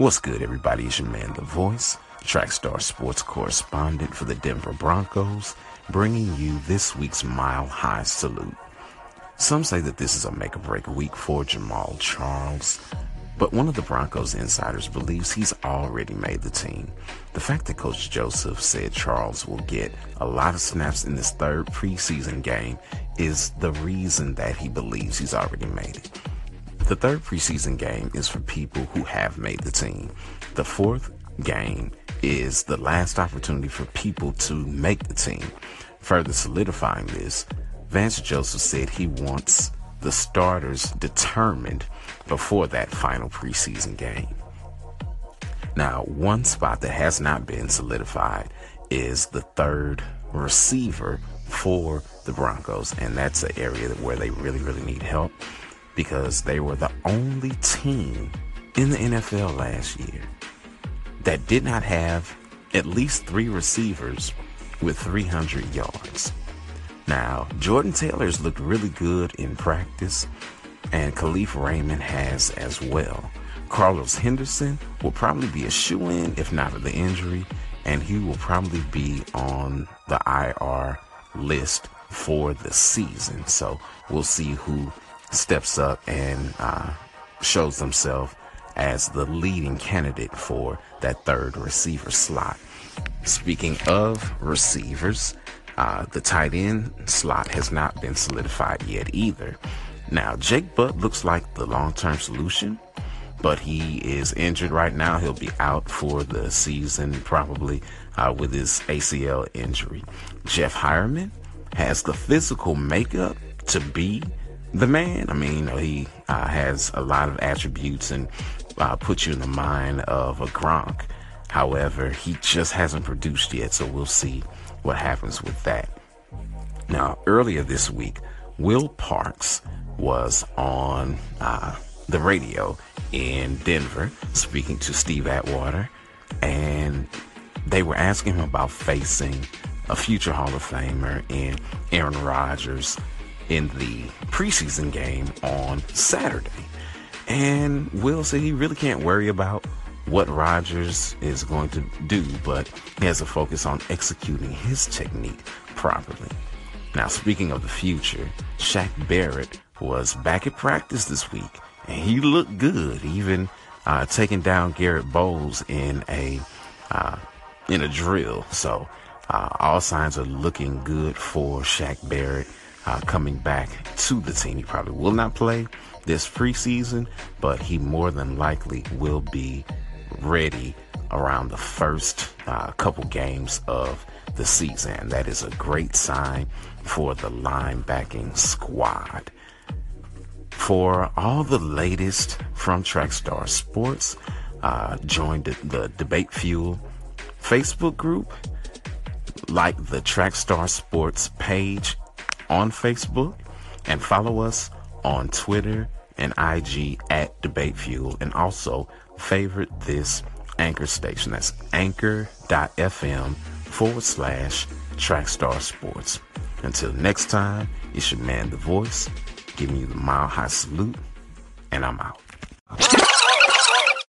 What's good, everybody? It's your man, The Voice, Trackstar Sports correspondent for the Denver Broncos, bringing you this week's Mile High Salute. Some say that this is a make or break week for Jamaal Charles, but one of the Broncos insiders believes he's already made the team. The fact that Coach Joseph said Charles will get a lot of snaps in this third preseason game is the reason that he believes he's already made it. The third preseason game is for people who have made the team. The fourth game is the last opportunity for people to make the team. Further solidifying this, Vance Joseph said he wants the starters determined before that final preseason game. Now, one spot that has not been solidified is the third receiver for the Broncos, and that's an area where they really, really need help because they were the only team in the NFL last year that did not have at least three receivers with 300 yards. Now, Jordan Taylor's looked really good in practice, and Kalif Raymond has as well. Carlos Henderson will probably be a shoe in if not for the injury, and he will probably be on the IR list for the season. So we'll see who steps up and uh, shows himself as the leading candidate for that third receiver slot. Speaking of receivers, uh, the tight end slot has not been solidified yet either. Now, Jake Butt looks like the long term solution, but he is injured right now. He'll be out for the season probably uh, with his ACL injury. Jeff Heuerman has the physical makeup to be the man. I mean, he uh, has a lot of attributes and uh, puts you in the mind of a Gronk. However, he just hasn't produced yet, so we'll see what happens with that. Now, earlier this week, Will Parks was on uh, the radio in Denver speaking to Steve Atwater, and they were asking him about facing a future Hall of Famer in Aaron Rodgers in the preseason game on Saturday. And Will said he really can't worry about what Rodgers is going to do, but he has to focus on executing his technique properly. Now, speaking of the future, Shaq Barrett was back at practice this week, and he looked good, even uh, taking down Garett Bolles in a uh, in a drill. So, uh, all signs are looking good for Shaq Barrett uh, coming back to the team. He probably will not play this preseason, but he more than likely will be ready around the first uh, couple games of the season. That is a great sign for the linebacking squad. For all the latest from Trackstar Sports, uh, join the, the Debate Fuel Facebook group, like the Trackstar Sports page on Facebook and follow us on Twitter and IG at Debate Fuel and also favorite this anchor station. That's anchor.fm forward slash Trackstar Sports. Until next time, it's your man, The Voice, giving you the mile high salute, and I'm out.